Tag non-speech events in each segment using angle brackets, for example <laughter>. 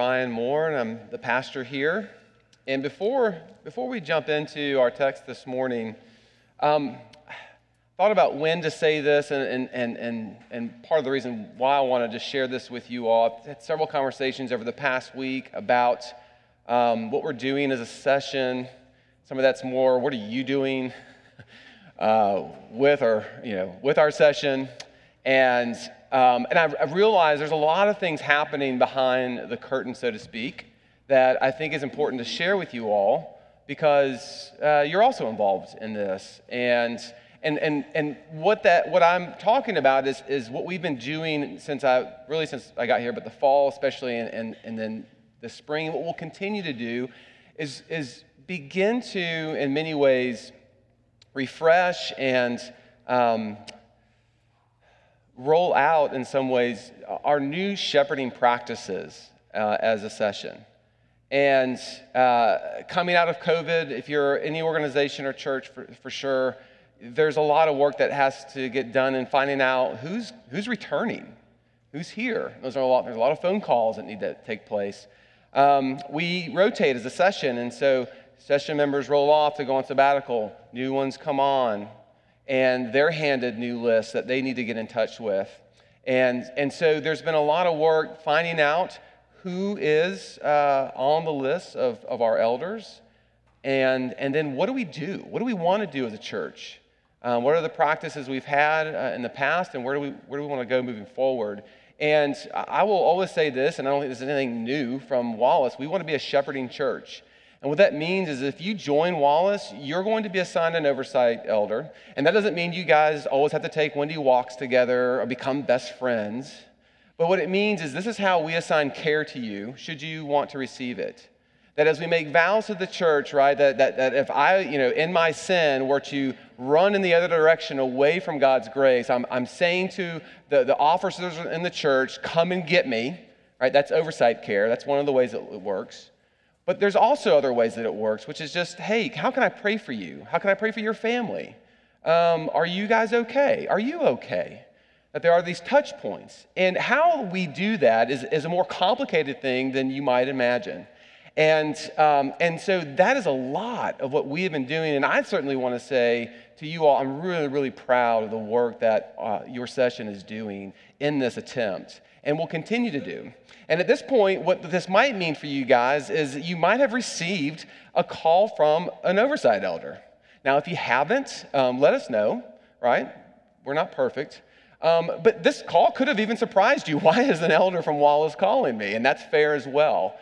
Ryan Moore, and I'm the pastor here. And before, before we jump into our text this morning, um, thought about when to say this, and, and, and, and, and part of the reason why I wanted to share this with you all. I've had several conversations over the past week about um, what we're doing as a session. Some of that's more, what are you doing <laughs> uh, with, our, you know, with our session? And, um, and I've, I've realized there's a lot of things happening behind the curtain, so to speak, that I think is important to share with you all because uh, you're also involved in this. And, and, and, and what, that, what I'm talking about is, is what we've been doing since I, really since I got here, but the fall especially, and, and, and then the spring. What we'll continue to do is, is begin to, in many ways, refresh and um, roll out, in some ways, our new shepherding practices uh, as a session. And uh, coming out of COVID, if you're any organization or church for, for sure, there's a lot of work that has to get done in finding out who's, who's returning, who's here. Those are a lot, there's a lot of phone calls that need to take place. Um, we rotate as a session, and so session members roll off to go on sabbatical, new ones come on, and they're handed new lists that they need to get in touch with. And, and so there's been a lot of work finding out who is uh, on the list of, of our elders, and, and then what do we do? What do we want to do as a church? Um, what are the practices we've had uh, in the past, and where do, we, where do we want to go moving forward? And I will always say this, and I don't think this is anything new from Wallace we want to be a shepherding church. And what that means is if you join Wallace, you're going to be assigned an oversight elder. And that doesn't mean you guys always have to take Wendy walks together or become best friends. But what it means is this is how we assign care to you, should you want to receive it. That as we make vows to the church, right, that, that, that if I, you know, in my sin were to run in the other direction away from God's grace, I'm, I'm saying to the, the officers in the church, come and get me, right? That's oversight care. That's one of the ways it works. But there's also other ways that it works, which is just, hey, how can I pray for you? How can I pray for your family? Um, are you guys okay? Are you okay? That there are these touch points. And how we do that is, is a more complicated thing than you might imagine. And, um, and so that is a lot of what we have been doing. And I certainly want to say to you all, I'm really, really proud of the work that uh, your session is doing in this attempt and will continue to do. And at this point, what this might mean for you guys is you might have received a call from an oversight elder. Now, if you haven't, um, let us know, right? We're not perfect. Um, but this call could have even surprised you. <laughs> Why is an elder from Wallace calling me? And that's fair as well.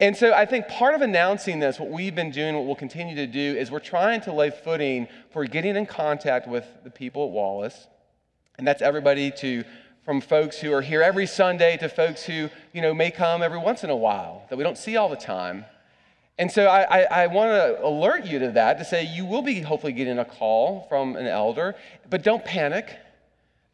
And so I think part of announcing this, what we've been doing, what we'll continue to do, is we're trying to lay footing for getting in contact with the people at Wallace. And that's everybody to from folks who are here every Sunday to folks who, you know, may come every once in a while that we don't see all the time. And so I, I, I want to alert you to that to say you will be hopefully getting a call from an elder, but don't panic.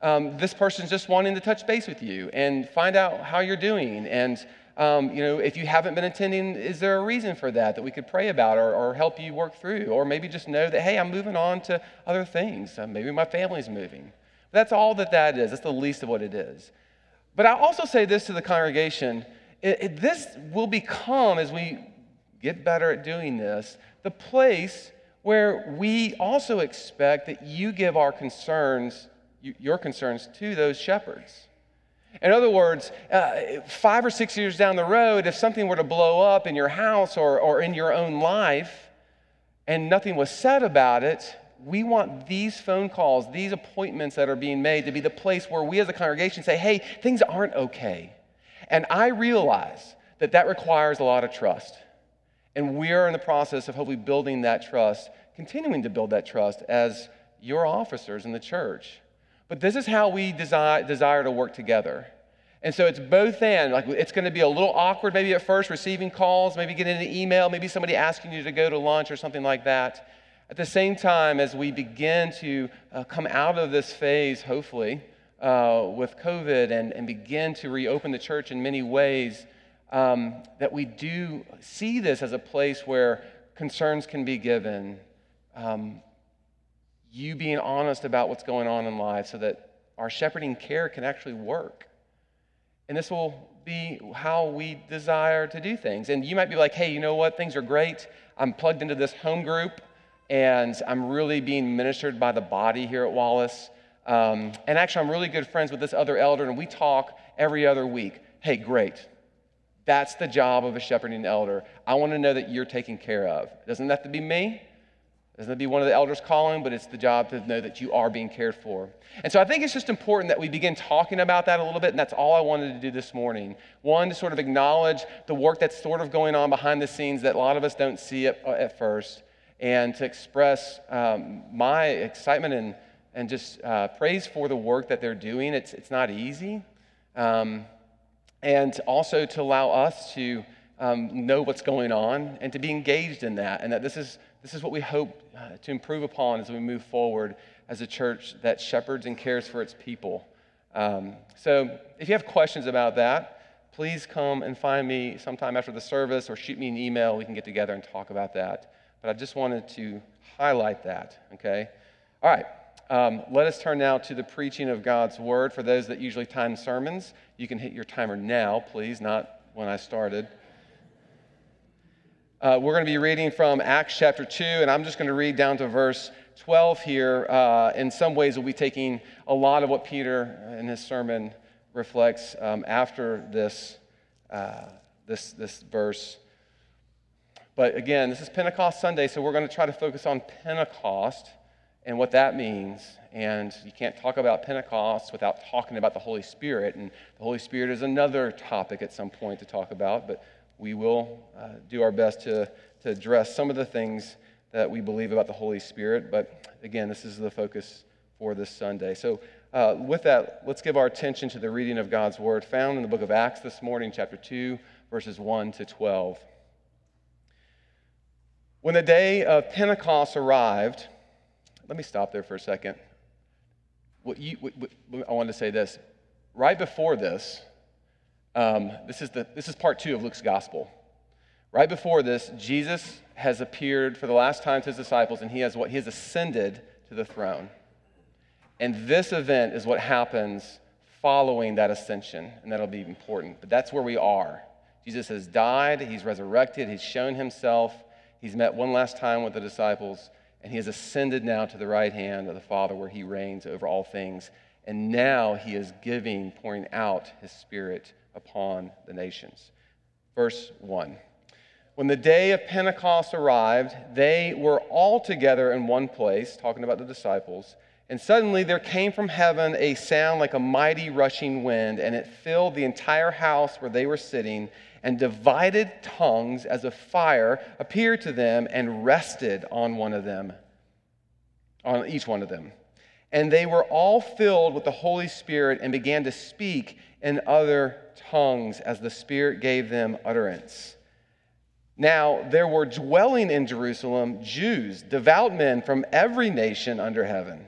Um, this person's just wanting to touch base with you and find out how you're doing. And, um, you know, if you haven't been attending, is there a reason for that that we could pray about or, or help you work through? Or maybe just know that, hey, I'm moving on to other things. Uh, maybe my family's moving. That's all that that is. That's the least of what it is. But I also say this to the congregation it, it, this will become, as we get better at doing this, the place where we also expect that you give our concerns, your concerns, to those shepherds. In other words, uh, five or six years down the road, if something were to blow up in your house or, or in your own life and nothing was said about it, we want these phone calls, these appointments that are being made to be the place where we as a congregation say, hey, things aren't okay. And I realize that that requires a lot of trust. And we are in the process of hopefully building that trust, continuing to build that trust as your officers in the church. But this is how we desire, desire to work together. And so it's both and. Like it's going to be a little awkward maybe at first, receiving calls, maybe getting an email, maybe somebody asking you to go to lunch or something like that. At the same time, as we begin to uh, come out of this phase, hopefully, uh, with COVID and, and begin to reopen the church in many ways, um, that we do see this as a place where concerns can be given, um, you being honest about what's going on in life so that our shepherding care can actually work. And this will be how we desire to do things. And you might be like, hey, you know what? Things are great. I'm plugged into this home group, and I'm really being ministered by the body here at Wallace. Um, and actually, I'm really good friends with this other elder, and we talk every other week. Hey, great. That's the job of a shepherding elder. I want to know that you're taken care of. Doesn't have to be me. Doesn't have to be one of the elders calling, but it's the job to know that you are being cared for. And so I think it's just important that we begin talking about that a little bit, and that's all I wanted to do this morning. One, to sort of acknowledge the work that's sort of going on behind the scenes that a lot of us don't see at, at first, and to express um, my excitement and, and just uh, praise for the work that they're doing. It's, it's not easy. Um, and also to allow us to um, know what's going on and to be engaged in that, and that this is this is what we hope uh, to improve upon as we move forward as a church that shepherds and cares for its people. Um, so if you have questions about that, please come and find me sometime after the service or shoot me an email. We can get together and talk about that. But I just wanted to highlight that, okay? All right. Um, let us turn now to the preaching of God's word. For those that usually time sermons, you can hit your timer now, please, not when I started. Uh, we're going to be reading from Acts chapter 2, and I'm just going to read down to verse 12 here. Uh, in some ways, we'll be taking a lot of what Peter in his sermon reflects um, after this, uh, this, this verse. But again, this is Pentecost Sunday, so we're going to try to focus on Pentecost and what that means. And you can't talk about Pentecost without talking about the Holy Spirit. And the Holy Spirit is another topic at some point to talk about. But we will uh, do our best to, to address some of the things that we believe about the Holy Spirit. But again, this is the focus for this Sunday. So, uh, with that, let's give our attention to the reading of God's Word found in the book of Acts this morning, chapter 2, verses 1 to 12. When the day of Pentecost arrived, let me stop there for a second. What you, what, what, I wanted to say this. Right before this, um, this, is the, this is part two of Luke's gospel. Right before this, Jesus has appeared for the last time to his disciples, and he has what? He has ascended to the throne. And this event is what happens following that ascension, and that'll be important. But that's where we are. Jesus has died, he's resurrected, he's shown himself, he's met one last time with the disciples, and he has ascended now to the right hand of the Father where he reigns over all things. And now he is giving, pouring out his spirit upon the nations. Verse 1. When the day of Pentecost arrived, they were all together in one place, talking about the disciples. And suddenly there came from heaven a sound like a mighty rushing wind, and it filled the entire house where they were sitting, and divided tongues as a fire appeared to them and rested on one of them, on each one of them. And they were all filled with the Holy Spirit and began to speak in other tongues as the Spirit gave them utterance. Now, there were dwelling in Jerusalem Jews, devout men from every nation under heaven.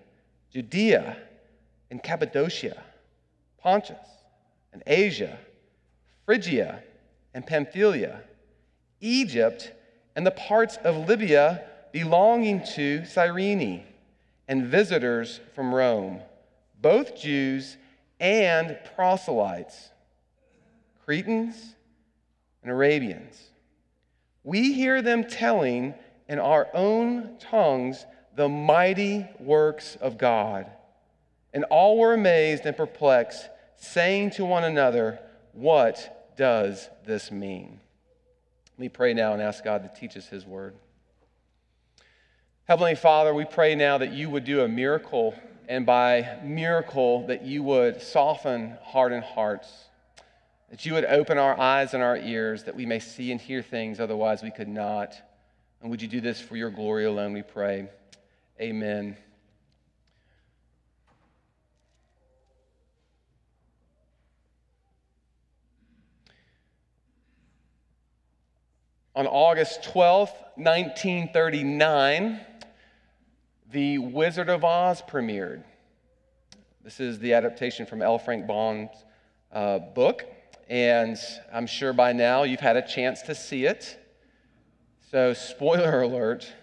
Judea and Cappadocia, Pontus and Asia, Phrygia and Pamphylia, Egypt and the parts of Libya belonging to Cyrene, and visitors from Rome, both Jews and proselytes, Cretans and Arabians. We hear them telling in our own tongues the mighty works of God. And all were amazed and perplexed, saying to one another, What does this mean? Let me pray now and ask God to teach us His word. Heavenly Father, we pray now that you would do a miracle, and by miracle, that you would soften hardened hearts, that you would open our eyes and our ears, that we may see and hear things otherwise we could not. And would you do this for your glory alone, we pray. Amen. On August 12th, 1939, The Wizard of Oz premiered. This is the adaptation from L. Frank Baum's uh, book, and I'm sure by now you've had a chance to see it. So, spoiler alert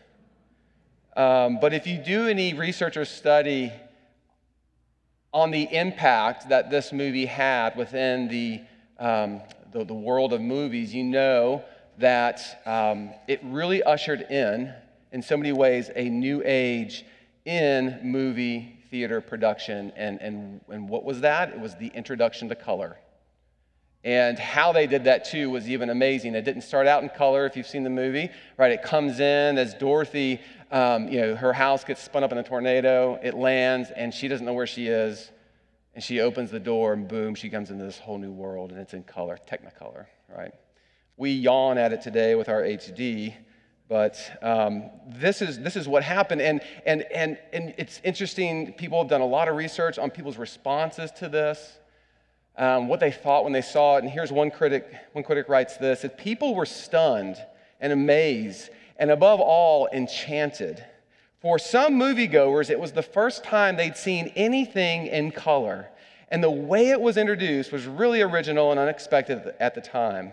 um, but if you do any research or study on the impact that this movie had within the, um, the, the, world of movies, you know that um, it really ushered in, in so many ways, a new age in movie theater production. And, and, and what was that? It was the introduction to color. And how they did that too was even amazing. It didn't start out in color, if you've seen the movie, right? It comes in as Dorothy, um, you know, her house gets spun up in a tornado, it lands, and she doesn't know where she is. And she opens the door, and boom, she comes into this whole new world, and it's in color, Technicolor, right? We yawn at it today with our HD, but um, this, is, this is what happened. And, and, and, and it's interesting, people have done a lot of research on people's responses to this, um, what they thought when they saw it. And here's one critic, one critic writes this that people were stunned and amazed, and above all, enchanted. For some moviegoers, it was the first time they'd seen anything in color. And the way it was introduced was really original and unexpected at the time.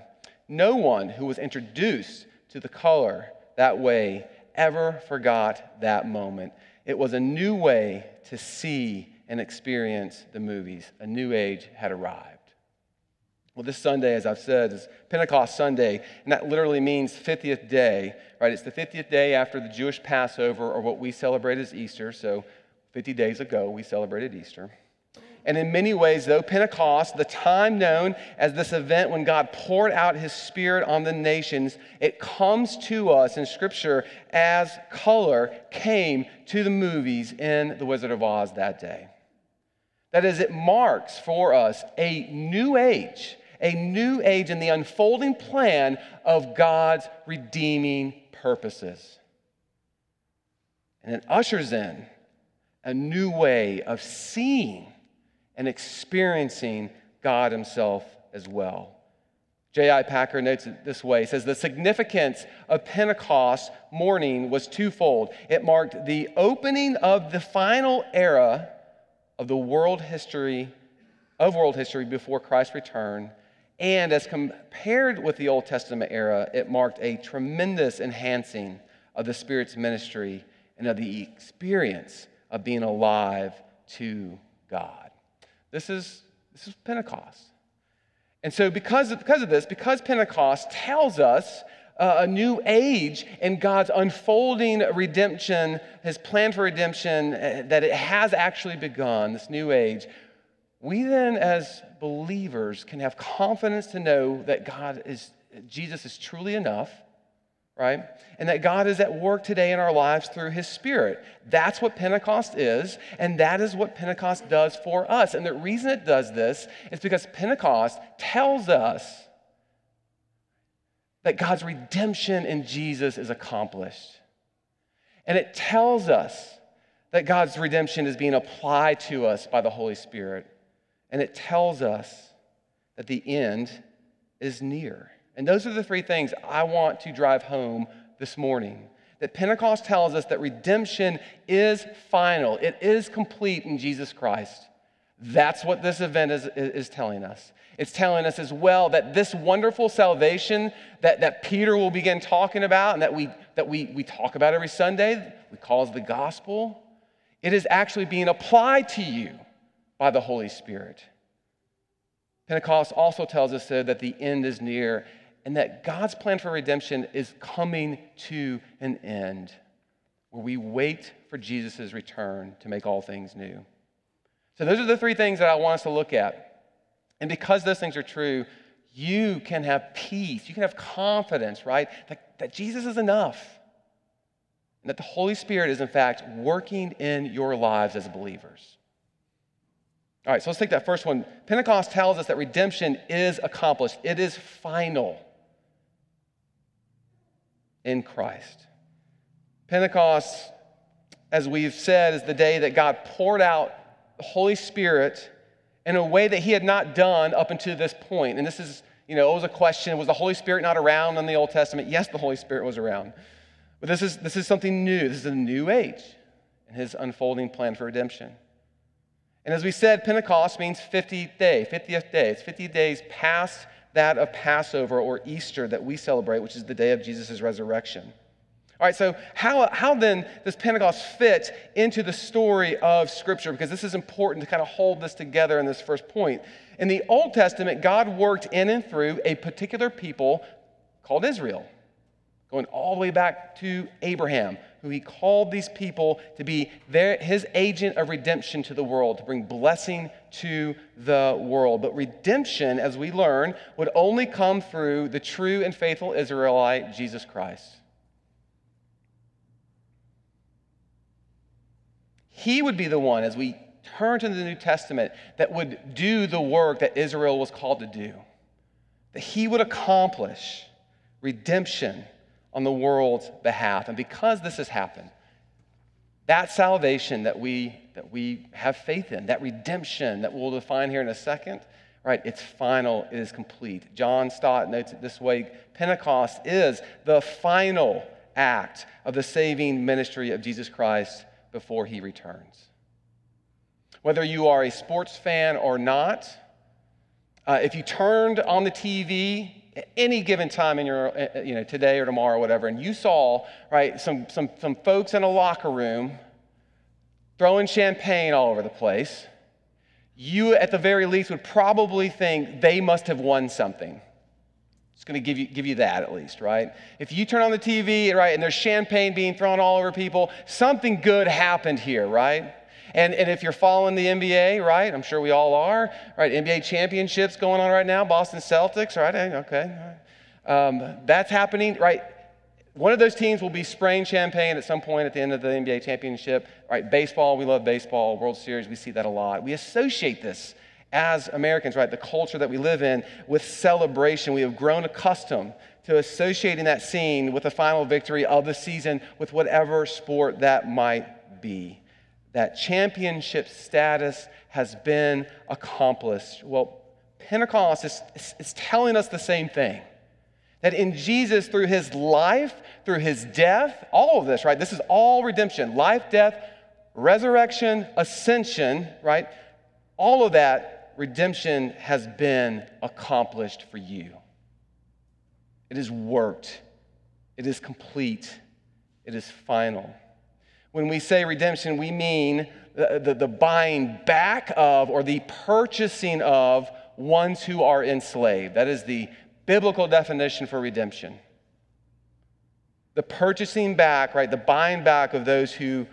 No one who was introduced to the color that way ever forgot that moment. It was a new way to see and experience the movies. A new age had arrived. Well, this Sunday, as I've said, is Pentecost Sunday, and that literally means 50th day, right? It's the 50th day after the Jewish Passover, or what we celebrate as Easter. So, 50 days ago, we celebrated Easter. And in many ways, though, Pentecost, the time known as this event when God poured out his Spirit on the nations, it comes to us in Scripture as color came to the movies in The Wizard of Oz that day. That is, it marks for us a new age, a new age in the unfolding plan of God's redeeming purposes. And it ushers in a new way of seeing and experiencing God Himself as well. J.I. Packer notes it this way. He says, The significance of Pentecost morning was twofold. It marked the opening of the final era of the world history, of world history before Christ's return. And as compared with the Old Testament era, it marked a tremendous enhancing of the Spirit's ministry and of the experience of being alive to God. This is, this is Pentecost. And so, because of, because of this, because Pentecost tells us uh, a new age in God's unfolding redemption, his plan for redemption, uh, that it has actually begun, this new age, we then, as believers, can have confidence to know that God is, Jesus is truly enough right? And that God is at work today in our lives through His Spirit. That's what Pentecost is, and that is what Pentecost does for us. And the reason it does this is because Pentecost tells us that God's redemption in Jesus is accomplished. And it tells us that God's redemption is being applied to us by the Holy Spirit. And it tells us that the end is near. And those are the three things I want to drive home this morning. That Pentecost tells us that redemption is final, it is complete in Jesus Christ. That's what this event is, is telling us. It's telling us as well that this wonderful salvation that, that Peter will begin talking about and that, we, that we, we talk about every Sunday, we call the gospel, it is actually being applied to you by the Holy Spirit. Pentecost also tells us so that the end is near and that God's plan for redemption is coming to an end, where we wait for Jesus' return to make all things new. So, those are the three things that I want us to look at. And because those things are true, you can have peace, you can have confidence, right? That, that Jesus is enough. And that the Holy Spirit is, in fact, working in your lives as believers. All right, so let's take that first one. Pentecost tells us that redemption is accomplished, it is final in Christ. Pentecost, as we've said, is the day that God poured out the Holy Spirit in a way that He had not done up until this point. And this is You know, it was a question was the Holy Spirit not around in the Old Testament? Yes, the Holy Spirit was around. But this is, this is something new. This is a new age in his unfolding plan for redemption. And as we said, Pentecost means 50th day, 50th day. It's 50 days past that of Passover or Easter that we celebrate, which is the day of Jesus' resurrection. All right, so how, how then does Pentecost fit into the story of Scripture? Because this is important to kind of hold this together in this first point. In the Old Testament, God worked in and through a particular people called Israel, going all the way back to Abraham, who he called these people to be their, his agent of redemption to the world, to bring blessing to the world. But redemption, as we learn, would only come through the true and faithful Israelite, Jesus Christ. He would be the one, as we turn to the New Testament, that would do the work that Israel was called to do. That he would accomplish redemption on the world's behalf. And because this has happened, that salvation that we, that we have faith in, that redemption that we'll define here in a second, right, it's final, it is complete. John Stott notes it this way Pentecost is the final act of the saving ministry of Jesus Christ before he returns. Whether you are a sports fan or not, uh, if you turned on the TV at any given time in your, uh, you know, today or tomorrow or whatever, and you saw, right, some, some, some folks in a locker room throwing champagne all over the place, you at the very least would probably think they must have won something. It's going to give you, give you that at least, right? If you turn on the TV, right, and there's champagne being thrown all over people, something good happened here, right? And, and if you're following the NBA, right, I'm sure we all are, right, NBA championships going on right now, Boston Celtics, right, okay. Um, that's happening, right? One of those teams will be spraying champagne at some point at the end of the NBA championship, right? Baseball, we love baseball, World Series, we see that a lot. We associate this as Americans, right, the culture that we live in, with celebration. We have grown accustomed to associating that scene with the final victory of the season with whatever sport that might be. That championship status has been accomplished. Well, Pentecost is, is, telling us the same thing. That in Jesus, through his life, through his death, all of this, right? This is all redemption life, death, resurrection, ascension, right? All of that redemption has been accomplished for you. It is worked, it is complete, it is final. When we say redemption, we mean the, the, the buying back of or the purchasing of ones who are enslaved. That is the biblical definition for redemption. The purchasing back, right, the buying back of those who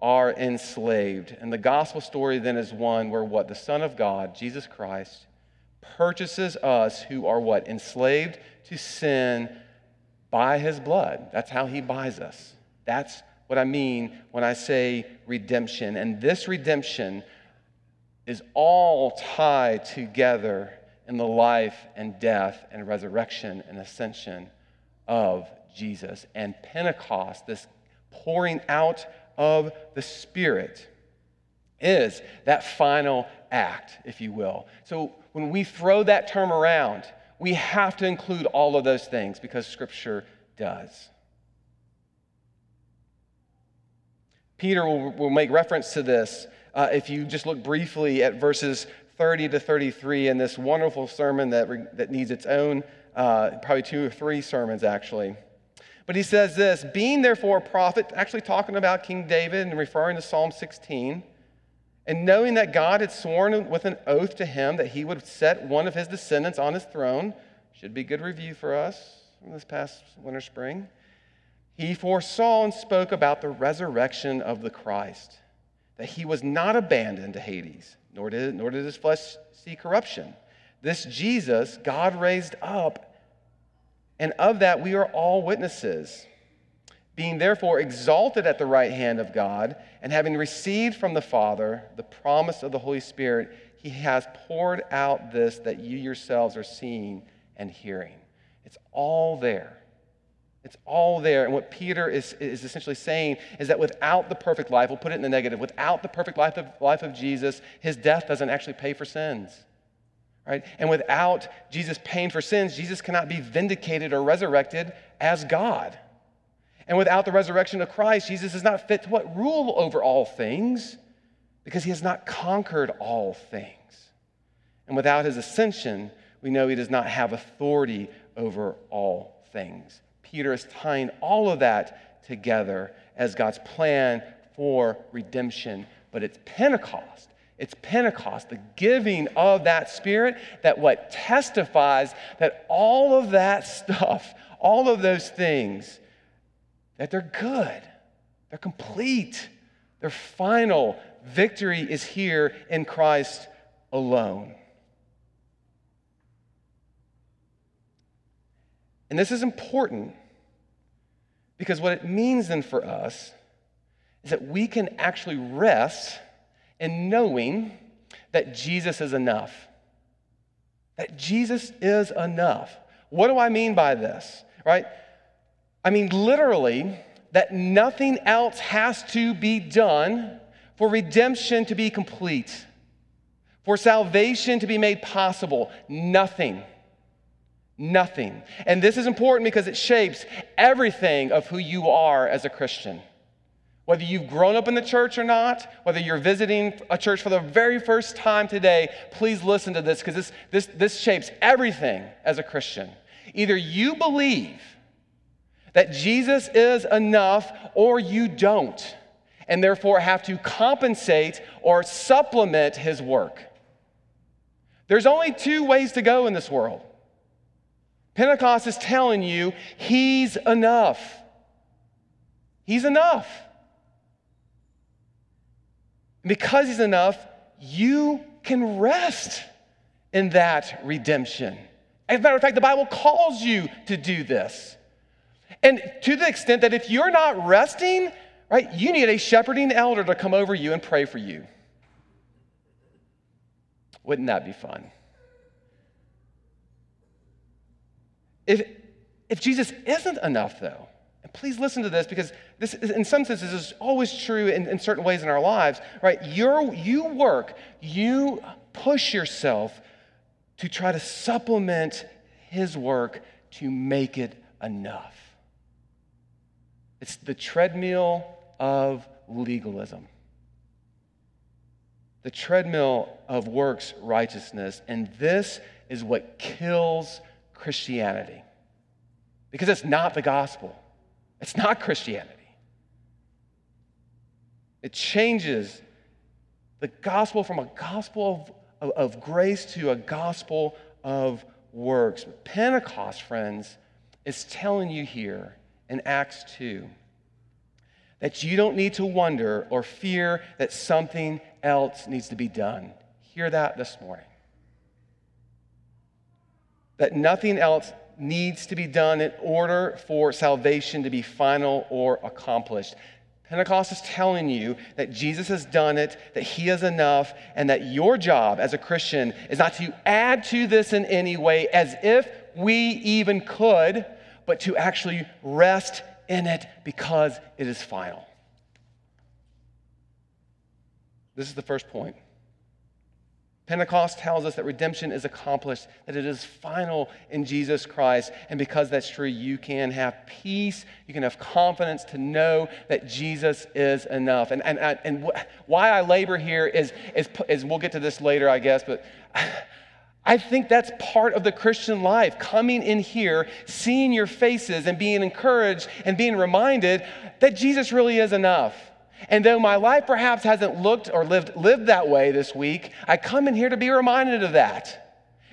are enslaved. And the gospel story then is one where what? The Son of God, Jesus Christ, purchases us who are what? Enslaved to sin by his blood. That's how he buys us. That's what I mean when I say redemption. And this redemption is all tied together in the life and death and resurrection and ascension of Jesus. And Pentecost, this pouring out of the Spirit is that final act, if you will. So when we throw that term around, we have to include all of those things because Scripture does. Peter will, will make reference to this uh, if you just look briefly at verses 30 to 33 in this wonderful sermon that, that needs its own, uh, probably two or three sermons actually. But he says this being therefore a prophet, actually talking about King David and referring to Psalm 16, and knowing that God had sworn with an oath to him that he would set one of his descendants on his throne, should be good review for us from this past winter spring. He foresaw and spoke about the resurrection of the Christ, that he was not abandoned to Hades, nor did, nor did his flesh see corruption. This Jesus God raised up and of that we are all witnesses. Being therefore exalted at the right hand of God, and having received from the Father the promise of the Holy Spirit, he has poured out this that you yourselves are seeing and hearing. It's all there. It's all there. And what Peter is, is essentially saying is that without the perfect life, we'll put it in the negative, without the perfect life of, life of Jesus, his death doesn't actually pay for sins. Right? And without Jesus paying for sins, Jesus cannot be vindicated or resurrected as God. And without the resurrection of Christ, Jesus is not fit to what? Rule over all things because he has not conquered all things. And without his ascension, we know he does not have authority over all things. Peter is tying all of that together as God's plan for redemption. But it's Pentecost. It's Pentecost, the giving of that Spirit, that what testifies that all of that stuff, all of those things, that they're good, they're complete, they're final. Victory is here in Christ alone. And this is important because what it means then for us is that we can actually rest in knowing that Jesus is enough. That Jesus is enough. What do I mean by this? Right? I mean, literally, that nothing else has to be done for redemption to be complete, for salvation to be made possible. Nothing. Nothing. And this is important because it shapes everything of who you are as a Christian. Whether you've grown up in the church or not, whether you're visiting a church for the very first time today, please listen to this because this, this, this shapes everything as a Christian. Either you believe that Jesus is enough or you don't, and therefore have to compensate or supplement his work. There's only two ways to go in this world. Pentecost is telling you he's enough. He's enough. Because he's enough, you can rest in that redemption. As a matter of fact, the Bible calls you to do this. And to the extent that if you're not resting, right, you need a shepherding elder to come over you and pray for you. Wouldn't that be fun? If, if Jesus isn't enough, though, please listen to this because this, in some senses, is always true in, in certain ways in our lives, right? You're, you work, you push yourself to try to supplement his work to make it enough. It's the treadmill of legalism, the treadmill of works righteousness. And this is what kills Christianity. Because it's not the gospel, it's not Christianity. It changes the gospel from a gospel of, of, of grace to a gospel of works. Pentecost, friends, is telling you here in Acts 2 that you don't need to wonder or fear that something else needs to be done. Hear that this morning that nothing else needs to be done in order for salvation to be final or accomplished. Pentecost is telling you that Jesus has done it, that He is enough, and that your job as a Christian is not to add to this in any way as if we even could, but to actually rest in it because it is final. This is the first point. Pentecost tells us that redemption is accomplished, that it is final in Jesus Christ. And because that's true, you can have peace, you can have confidence to know that Jesus is enough. And, and, and why I labor here is, is, is, we'll get to this later, I guess, but <laughs> I think that's part of the Christian life. Coming in here, seeing your faces, and being encouraged and being reminded that Jesus really is enough. And though my life perhaps hasn't looked or lived, lived that way this week, I come in here to be reminded of that.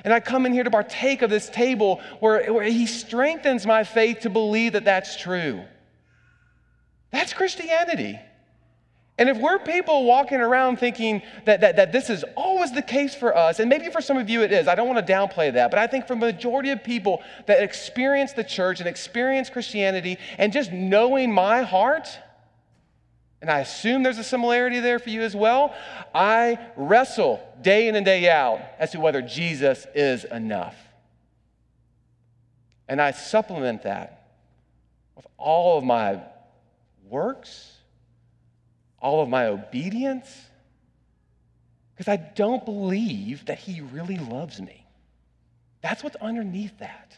And I come in here to partake of this table where, where He strengthens my faith to believe that that's true. That's Christianity. And if we're people walking around thinking that, that, that this is always the case for us, and maybe for some of you it is, I don't want to downplay that, but I think for the majority of people that experience the church and experience Christianity and just knowing my heart, and I assume there's a similarity there for you as well. I wrestle day in and day out as to whether Jesus is enough. And I supplement that with all of my works, all of my obedience, because I don't believe that He really loves me. That's what's underneath that.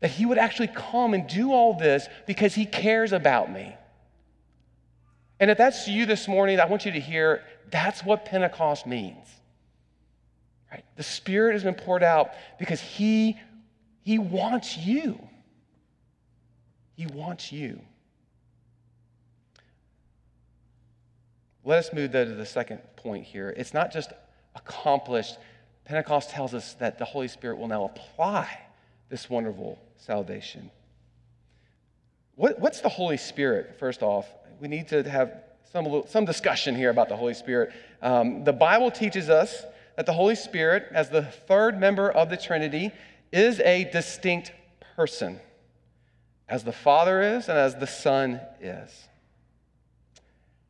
That he would actually come and do all this because he cares about me. And if that's you this morning, I want you to hear that's what Pentecost means. Right? The Spirit has been poured out because he, he wants you. He wants you. Let us move though to the second point here. It's not just accomplished. Pentecost tells us that the Holy Spirit will now apply this wonderful salvation. What, what's the Holy Spirit, first off? We need to have some, some discussion here about the Holy Spirit. Um, the Bible teaches us that the Holy Spirit, as the third member of the Trinity, is a distinct person, as the Father is and as the Son is.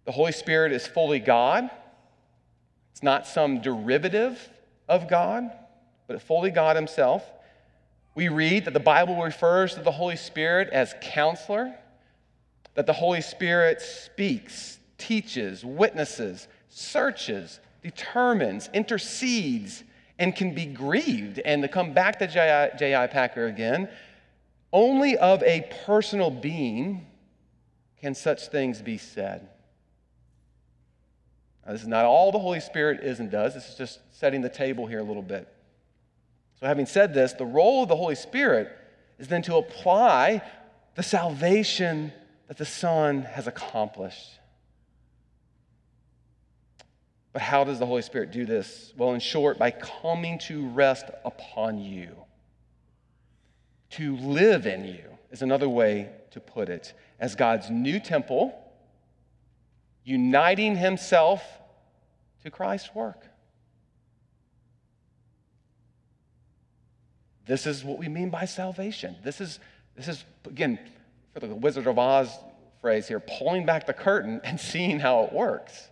The Holy Spirit is fully God. It's not some derivative of God, but fully God Himself. We read that the Bible refers to the Holy Spirit as counselor, that the Holy Spirit speaks, teaches, witnesses, searches, determines, intercedes, and can be grieved. And to come back to J.I. Packer again, only of a personal being can such things be said. Now, this is not all the Holy Spirit is and does. This is just setting the table here a little bit. So, having said this, the role of the Holy Spirit is then to apply the salvation that the Son has accomplished. But how does the Holy Spirit do this? Well, in short, by coming to rest upon you. To live in you is another way to put it. As God's new temple, uniting himself to Christ's work. This is what we mean by salvation. This is, this is again, for the Wizard of Oz phrase here, pulling back the curtain and <laughs> seeing how it works.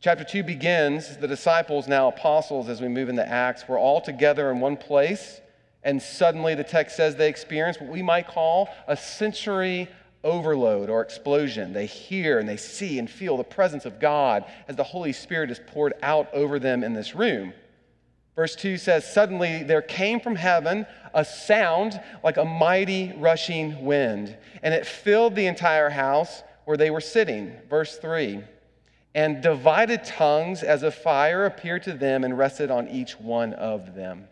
Chapter 2 begins the disciples, now apostles, as we move into Acts, were all together in one place and suddenly the text says they experience what we might call a sensory overload or explosion. They hear and they see and feel the presence of God as the Holy Spirit is poured out over them in this room. Verse 2 says, Suddenly there came from heaven a sound like a mighty rushing wind, and it filled the entire house where they were sitting. Verse 3 And divided tongues as a fire appeared to them and rested on each one of them.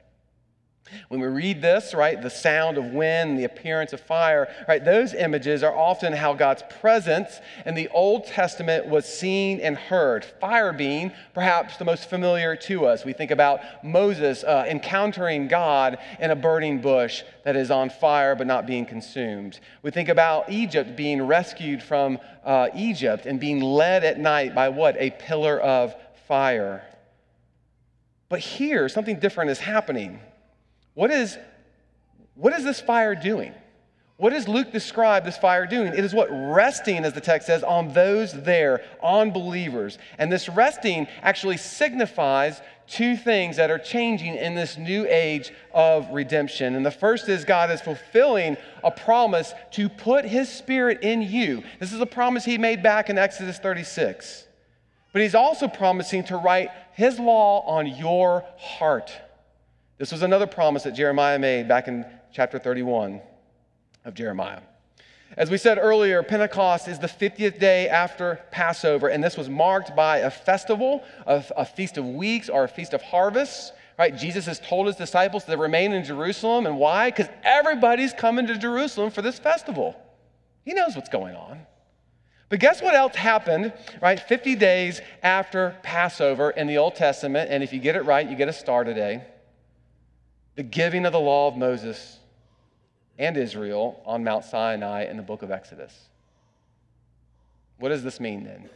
When we read this, right, the sound of wind, the appearance of fire, right, those images are often how God's presence in the Old Testament was seen and heard. Fire being perhaps the most familiar to us. We think about Moses uh, encountering God in a burning bush that is on fire but not being consumed. We think about Egypt being rescued from uh, Egypt and being led at night by what? A pillar of fire. But here, something different is happening. What is, what is this fire doing? What does Luke describe this fire doing? It is what resting, as the text says, on those there, on believers. And this resting actually signifies two things that are changing in this new age of redemption. And the first is God is fulfilling a promise to put his spirit in you. This is a promise he made back in Exodus 36. But he's also promising to write his law on your heart. This was another promise that Jeremiah made back in chapter 31 of Jeremiah. As we said earlier, Pentecost is the 50th day after Passover, and this was marked by a festival, a, a feast of weeks, or a feast of harvests. Right? Jesus has told his disciples to remain in Jerusalem, and why? Because everybody's coming to Jerusalem for this festival. He knows what's going on. But guess what else happened, right? 50 days after Passover in the Old Testament, and if you get it right, you get a star today the giving of the law of Moses and Israel on Mount Sinai in the book of Exodus. What does this mean then?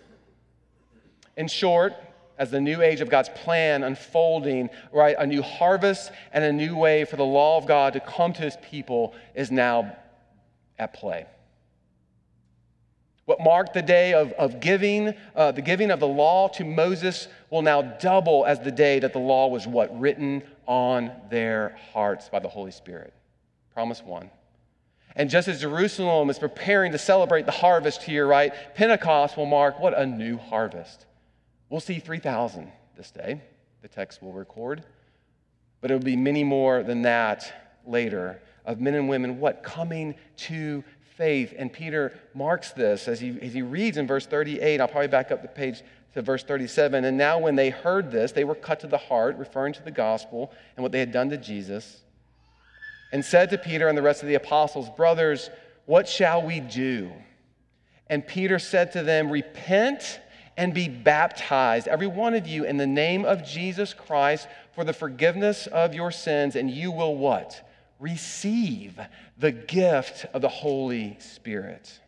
In short, as the new age of God's plan unfolding, right, a new harvest and a new way for the law of God to come to his people is now at play. What marked the day of, of giving, uh, the giving of the law to Moses, will now double as the day that the law was what? Written on their hearts by the Holy Spirit. Promise one. And just as Jerusalem is preparing to celebrate the harvest here, right? Pentecost will mark what? A new harvest. We'll see 3,000 this day, the text will record. But it will be many more than that later of men and women, what? Coming to faith. And Peter marks this as he, as he reads in verse 38. I'll probably back up the page to verse 37. And now, when they heard this, they were cut to the heart, referring to the gospel and what they had done to Jesus, and said to Peter and the rest of the apostles, Brothers, what shall we do? And Peter said to them, Repent and be baptized, every one of you, in the name of Jesus Christ for the forgiveness of your sins, and you will what? receive the gift of the Holy Spirit.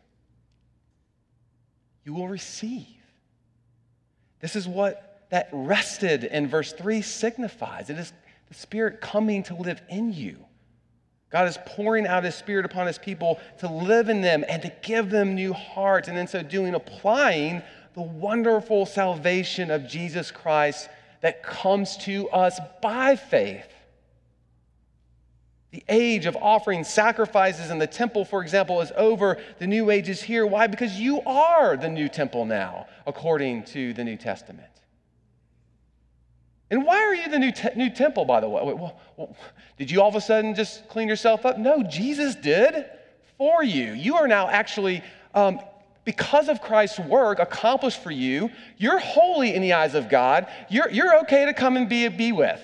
You will receive. This is what that rested in verse 3 signifies. It is the Spirit coming to live in you. God is pouring out His Spirit upon His people to live in them and to give them new hearts, and in so doing, applying the wonderful salvation of Jesus Christ that comes to us by faith the age of offering sacrifices in the temple, for example, is over. The new age is here. Why? Because you are the new temple now, according to the New Testament. And why are you the new, te- new temple, by the way? Well, well, did you all of a sudden just clean yourself up? No, Jesus did for you. You are now actually, um, because of Christ's work accomplished for you, you're holy in the eyes of God. You're, you're okay to come and be, be with.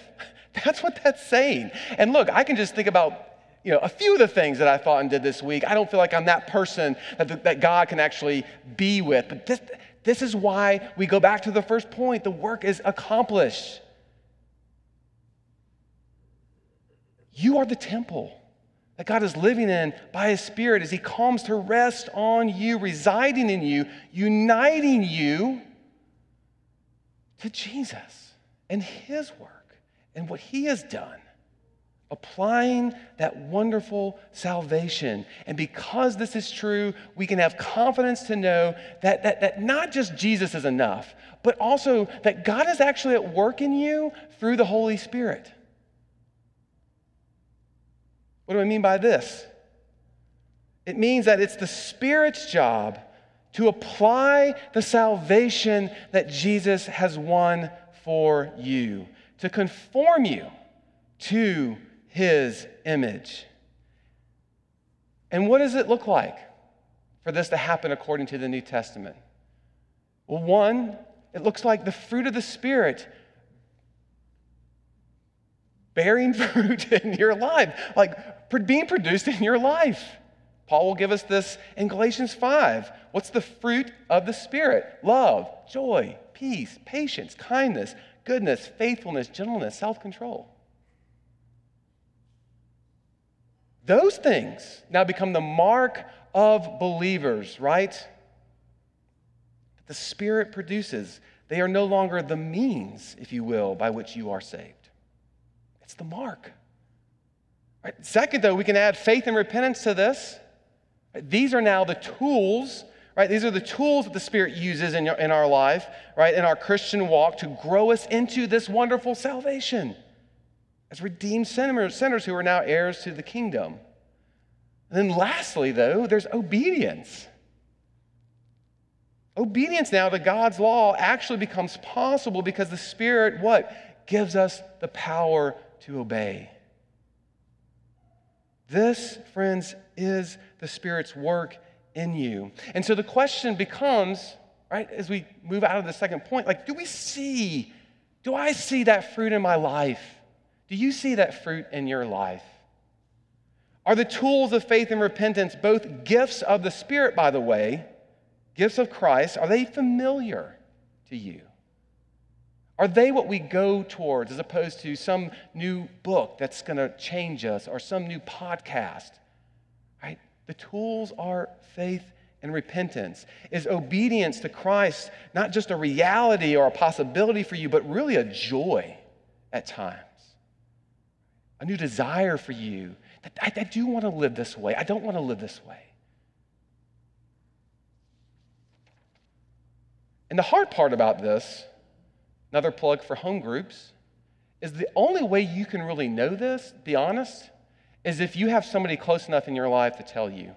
<laughs> That's what that's saying. And look, I can just think about you know, a few of the things that I thought and did this week. I don't feel like I'm that person that, that God can actually be with. But this, this is why we go back to the first point the work is accomplished. You are the temple that God is living in by His Spirit as He comes to rest on you, residing in you, uniting you to Jesus and His work and what he has done, applying that wonderful salvation. And because this is true, we can have confidence to know that, that, that not just Jesus is enough, but also that God is actually at work in you through the Holy Spirit. What do I mean by this? It means that it's the Spirit's job to apply the salvation that Jesus has won for you to conform you to his image. And what does it look like for this to happen according to the New Testament? Well, one, it looks like the fruit of the Spirit bearing <laughs> fruit in your life, like being produced in your life. Paul will give us this in Galatians 5. What's the fruit of the Spirit? Love, joy, peace, patience, kindness, goodness, faithfulness, gentleness, self control. Those things now become the mark of believers, right? That The Spirit produces. They are no longer the means, if you will, by which you are saved. It's the mark. Right? Second, though, we can add faith and repentance to this. These are now the tools right? These are the tools that the Spirit uses in, in our life, right, in our Christian walk to grow us into this wonderful salvation as redeemed sinners, sinners who are now heirs to the kingdom. And then lastly, though, there's obedience. Obedience now to God's law actually becomes possible because the Spirit, what? Gives us the power to obey. This, friends, is the Spirit's work in you. And so the question becomes, right, as we move out of the second point, like, do we see, do I see that fruit in my life? Do you see that fruit in your life? Are the tools of faith and repentance both gifts of the Spirit, by the way, gifts of Christ, are they familiar to you? Are they what we go towards as opposed to some new book that's going to change us or some new podcast? The tools are faith and repentance. Is obedience to Christ not just a reality or a possibility for you, but really a joy at times? A new desire for you. I, I do want to live this way. I don't want to live this way. And the hard part about this, another plug for home groups, is the only way you can really know this, be honest, is if you have somebody close enough in your life to tell you.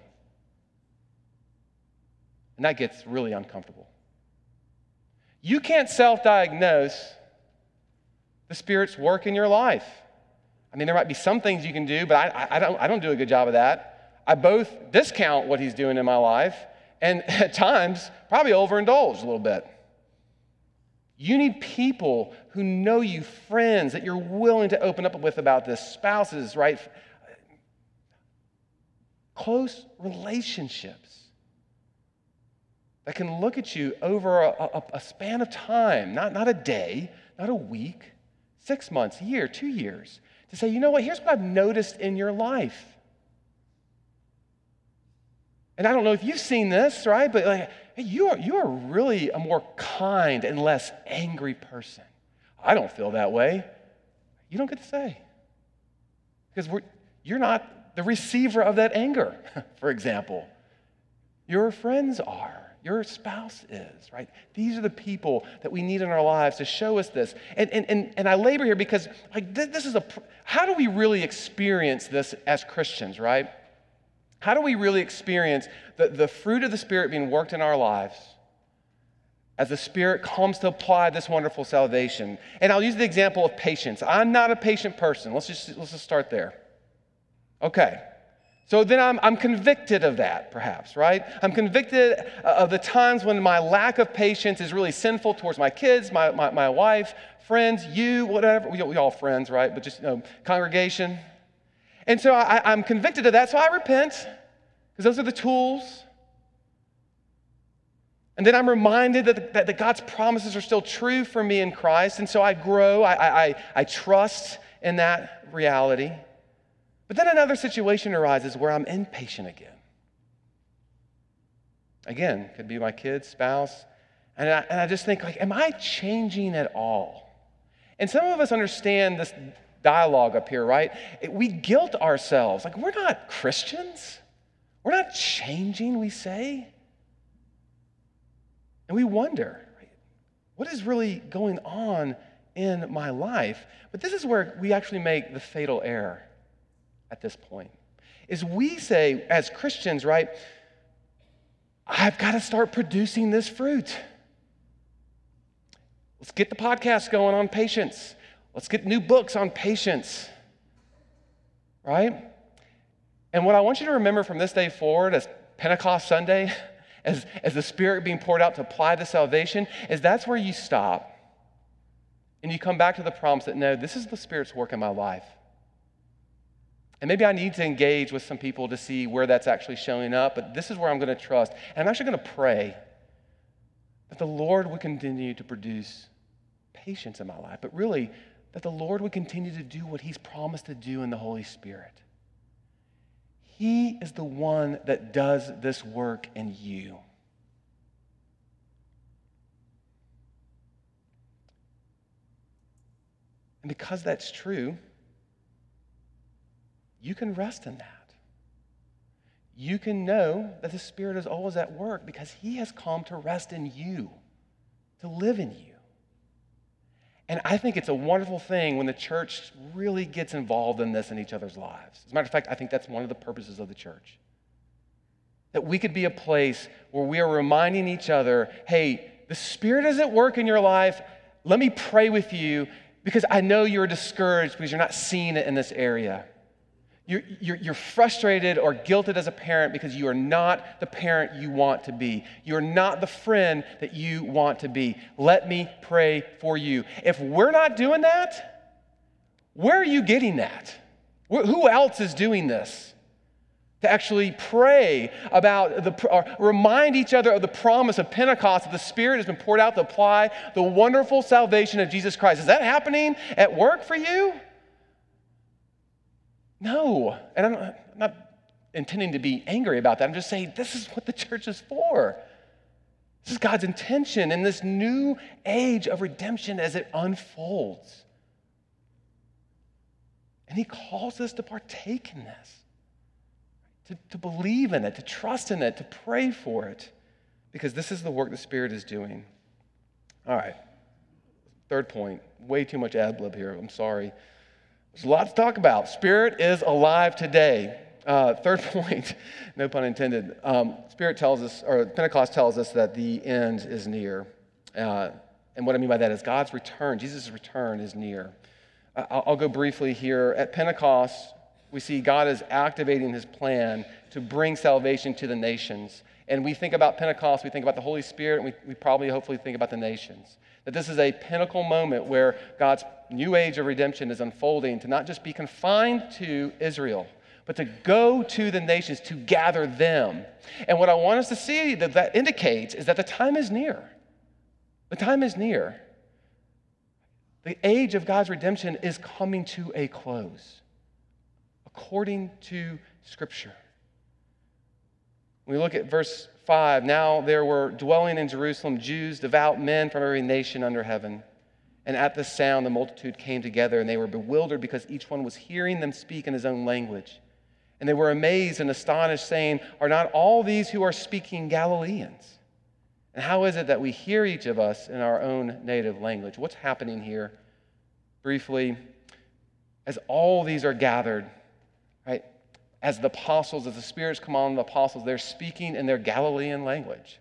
And that gets really uncomfortable. You can't self diagnose the Spirit's work in your life. I mean, there might be some things you can do, but I, I, don't, I don't do a good job of that. I both discount what He's doing in my life and <laughs> at times probably overindulge a little bit. You need people who know you, friends that you're willing to open up with about this, spouses, right? Close relationships that can look at you over a, a, a, span of time, not, not a day, not a week, six months, a year, two years, to say, you know what, here's what I've noticed in your life. And I don't know if you've seen this, right? But like, hey, you are, you are really a more kind and less angry person. I don't feel that way. You don't get to say. Because you're not the receiver of that anger, <laughs> for example. Your friends are. Your spouse is, right? These are the people that we need in our lives to show us this. And, and, and, and I labor here because, like, this, this is a, how do we really experience this as Christians, right? How do we really experience the, the fruit of the Spirit being worked in our lives as the Spirit comes to apply this wonderful salvation? And I'll use the example of patience. I'm not a patient person. Let's just, let's just start there. Okay. So then I'm, I'm convicted of that, perhaps, right? I'm convicted of the times when my lack of patience is really sinful towards my kids, my, my, my wife, friends, you, whatever. We, we all friends, right? But just you know, congregation, and so I, am convicted of that, so I repent, because those are the tools. And then I'm reminded that, that, God's promises are still true for me in Christ, and so I grow, I, I, I trust in that reality. But then another situation arises where I'm impatient again. Again, could be my kids, spouse, and I, and I just think, like, am I changing at all? And some of us understand this dialogue up here, right? We guilt ourselves. Like, we're not Christians. We're not changing, we say. And we wonder, right? what is really going on in my life? But this is where we actually make the fatal error at this point. Is we say, as Christians, right, I've got to start producing this fruit. Let's get the podcast going on patience. Let's get new books on patience, right? And what I want you to remember from this day forward, as Pentecost Sunday, <laughs> as, as the Spirit being poured out to apply the salvation, is that's where you stop and you come back to the promise that no, this is the Spirit's work in my life. And maybe I need to engage with some people to see where that's actually showing up, but this is where I'm going to trust. And I'm actually going to pray that the Lord would continue to produce patience in my life, but really that the Lord would continue to do what He's promised to do in the Holy Spirit. He is the one that does this work in you. And because that's true, you can rest in that. You can know that the Spirit is always at work because He has come to rest in you, to live in you. And I think it's a wonderful thing when the church really gets involved in this in each other's lives. As a matter of fact, I think that's one of the purposes of the church. That we could be a place where we are reminding each other hey, the Spirit is at work in your life. Let me pray with you because I know you're discouraged because you're not seeing it in this area. You're, you're, you're, frustrated or guilted as a parent because you are not the parent you want to be. You're not the friend that you want to be. Let me pray for you. If we're not doing that, where are you getting that? Who else is doing this? To actually pray about the, or remind each other of the promise of Pentecost that the Spirit has been poured out to apply the wonderful salvation of Jesus Christ. Is that happening at work for you? No. And I'm, not intending to be angry about that. I'm just saying this is what the church is for. This is God's intention in this new age of redemption as it unfolds. And He calls us to partake in this, to, to believe in it, to trust in it, to pray for it, because this is the work the Spirit is doing. All right. Third point. Way too much ad lib here. I'm sorry. There's a lot to talk about. Spirit is alive today. Uh, third <laughs> point, no pun intended. Um, Spirit tells us, or Pentecost tells us that the end is near. Uh, And what I mean by that is God's return, Jesus' return is near. I'll go briefly here. At Pentecost, we see God is activating his plan to bring salvation to the nations. And we think about Pentecost, we think about the Holy Spirit, and we, we probably hopefully think about the nations. That this is a pinnacle moment where God's new age of redemption is unfolding to not just be confined to Israel, but to go to the nations to gather them. And what I want us to see that that indicates is that the time is near. The time is near. The age of God's redemption is coming to a close, according to Scripture. We look at verse 5 Now there were dwelling in Jerusalem Jews, devout men from every nation under heaven. And at the sound, the multitude came together, and they were bewildered because each one was hearing them speak in his own language. And they were amazed and astonished, saying, Are not all these who are speaking Galileans? And how is it that we hear each of us in our own native language? What's happening here? Briefly, as all these are gathered? As the apostles, as the spirits come on the apostles, they're speaking in their Galilean language,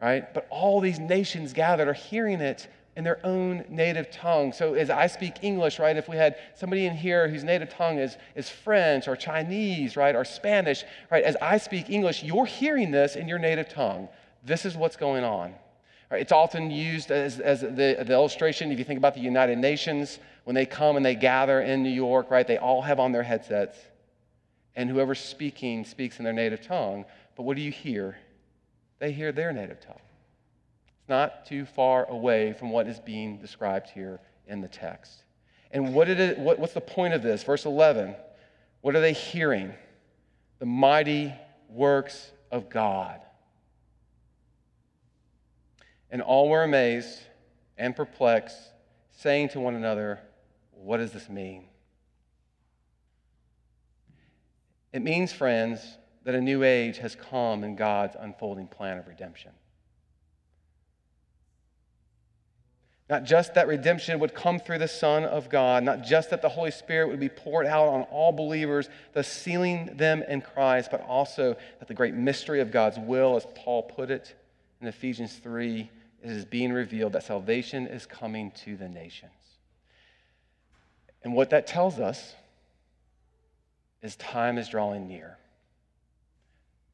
right? But all these nations gathered are hearing it in their own native tongue. So as I speak English, right, if we had somebody in here whose native tongue is, is French or Chinese, right, or Spanish, right, as I speak English, you're hearing this in your native tongue. This is what's going on. Right, it's often used as, as the, the illustration, if you think about the United Nations, when they come and they gather in New York, right, they all have on their headsets. And whoever's speaking speaks in their native tongue. But what do you hear? They hear their native tongue It's not too far away from what is being described here in the text. And what it, what, what's the point of this? Verse 11. What are they hearing? The mighty works of God. And all were amazed and perplexed, saying to one another, What does this mean? It means, friends, that a new age has come in God's unfolding plan of redemption. Not just that redemption would come through the Son of God, not just that the Holy Spirit would be poured out on all believers, thus sealing them in Christ, but also that the great mystery of God's will, as Paul put it in Ephesians 3, is being revealed that salvation is coming to the nations. And what that tells us is time is drawing near.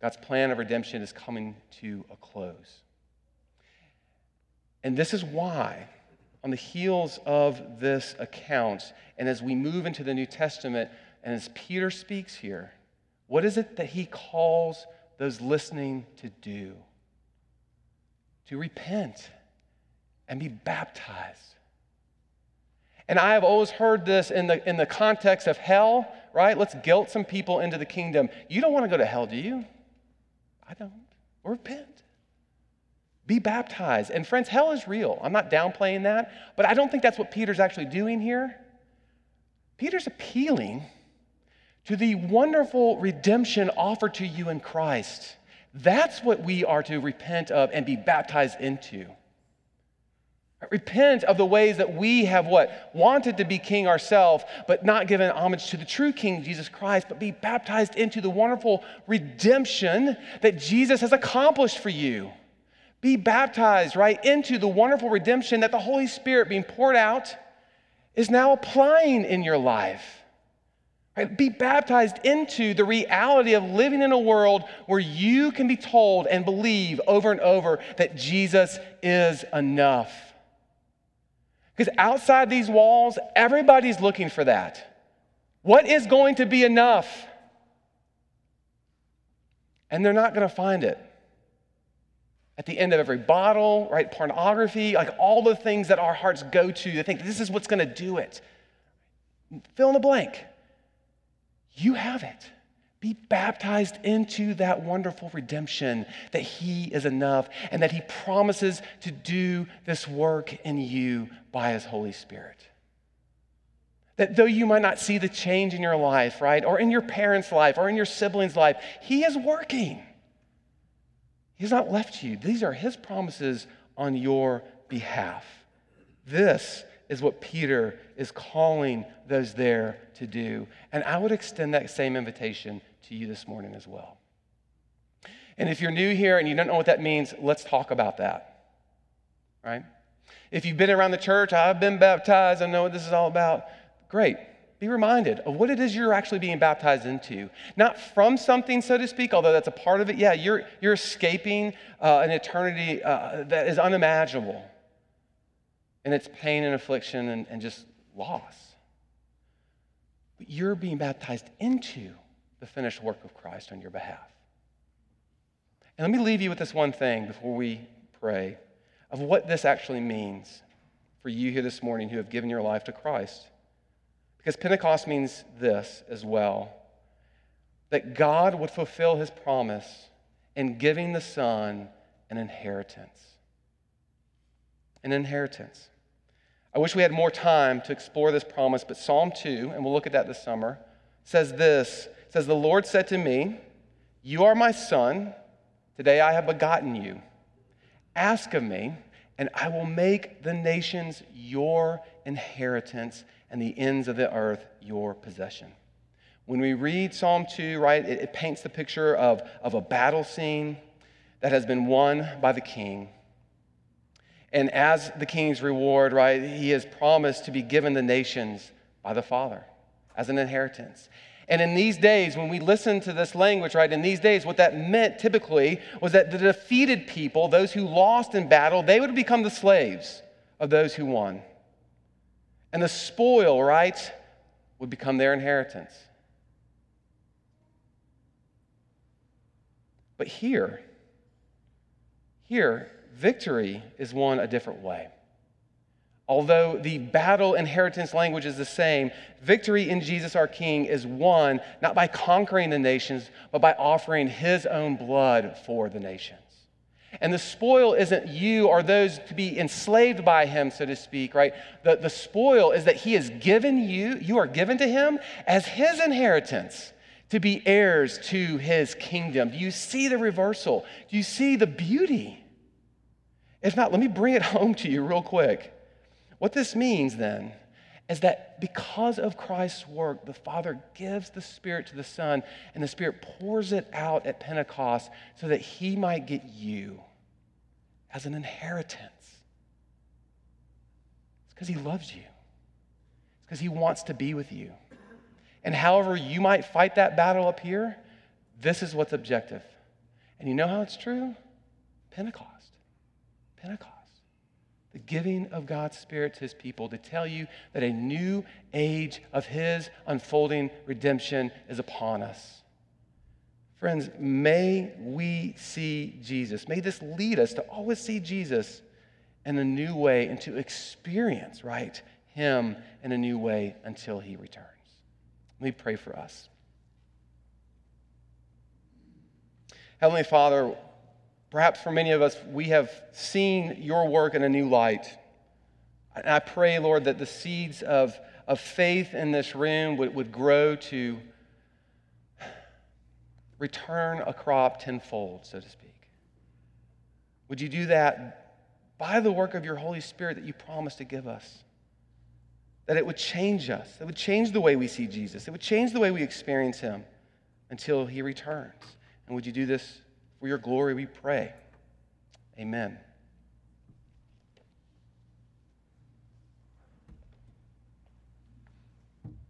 God's plan of redemption is coming to a close. And this is why on the heels of this account, and as we move into the New Testament, and as Peter speaks here, what is it that he calls those listening to do? To repent and be baptized. And I have always heard this in the, in the context of hell, right? Let's guilt some people into the kingdom. You don't want to go to hell, do you? I don't. Repent. Be baptized. And friends, hell is real. I'm not downplaying that, but I don't think that's what Peter's actually doing here. Peter's appealing to the wonderful redemption offered to you in Christ. That's what we are to repent of and be baptized into. Repent of the ways that we have what? Wanted to be king ourselves, but not given homage to the true king, Jesus Christ, but be baptized into the wonderful redemption that Jesus has accomplished for you. Be baptized, right, into the wonderful redemption that the Holy Spirit being poured out is now applying in your life. Right? Be baptized into the reality of living in a world where you can be told and believe over and over that Jesus is enough. Because outside these walls, everybody's looking for that. What is going to be enough? And they're not going to find it at the end of every bottle, right? Pornography, like all the things that our hearts go to they think this is what's going to do it. Fill in the blank. You have it. Be baptized into that wonderful redemption that He is enough and that He promises to do this work in you by His Holy Spirit. That though you might not see the change in your life, right, or in your parents' life, or in your siblings' life, He is working. He's not left you. These are his promises on your behalf. This is what Peter is calling those there to do. And I would extend that same invitation to you this morning as well. And if you're new here and you don't know what that means, let's talk about that. Right? If you've been around the church, I've been baptized, I know what this is all about. Great. Be reminded of what it is you're actually being baptized into. Not from something, so to speak, although that's a part of it. Yeah, you're, you're escaping uh, an eternity uh, that is unimaginable And its pain and affliction and, and just loss. But you're being baptized into the finished work of Christ on your behalf. And let me leave you with this one thing before we pray of what this actually means for you here this morning who have given your life to Christ. Because Pentecost means this as well that God would fulfill his promise in giving the Son an inheritance. An inheritance. I wish we had more time to explore this promise, but Psalm 2, and we'll look at that this summer, says this says, The Lord said to me, You are my son. Today I have begotten you. Ask of me, and I will make the nations your inheritance and the ends of the earth your possession. When we read Psalm 2, right, it, it paints the picture of, of a battle scene that has been won by the king. And as the king's reward, right, he has promised to be given the nations by the Father as an inheritance. And in these days, when we listen to this language, right, in these days, what that meant typically was that the defeated people, those who lost in battle, they would become the slaves of those who won. And the spoil, right, would become their inheritance. But here, here, victory is won a different way. Although the battle inheritance language is the same, victory in Jesus our King is won not by conquering the nations, but by offering his own blood for the nations. And the spoil isn't you or those to be enslaved by him, so to speak, right? The, the spoil is that he has given you, you are given to him as his inheritance to be heirs to his kingdom. Do you see the reversal? Do you see the beauty? If not, let me bring it <laughs> home to you real quick. What this means then is that because of Christ's work, the Father gives the Spirit to the Son, and the Spirit pours it out at Pentecost so that He might get you as an inheritance. It's because He loves you, it's because He wants to be with you. And however you might fight that battle up here, this is what's objective. And you know how it's true? Pentecost. Pentecost the giving of God's Spirit to his people to tell you that a new age of his unfolding redemption is upon us. Friends, may we see Jesus. May this lead us to always see Jesus in a new way and to experience, right, him in a new way until he returns. Let me pray for us. Heavenly Father, Perhaps for many of us, we have seen your work in a new light. And I pray, Lord, that the seeds of, of faith in this room would, would grow to return a crop tenfold, so to speak. Would you do that by the work of your Holy Spirit that you promised to give us? That it would change us, it would change the way we see Jesus, it would change the way we experience him until he returns. And would you do this for your glory, we pray. Amen.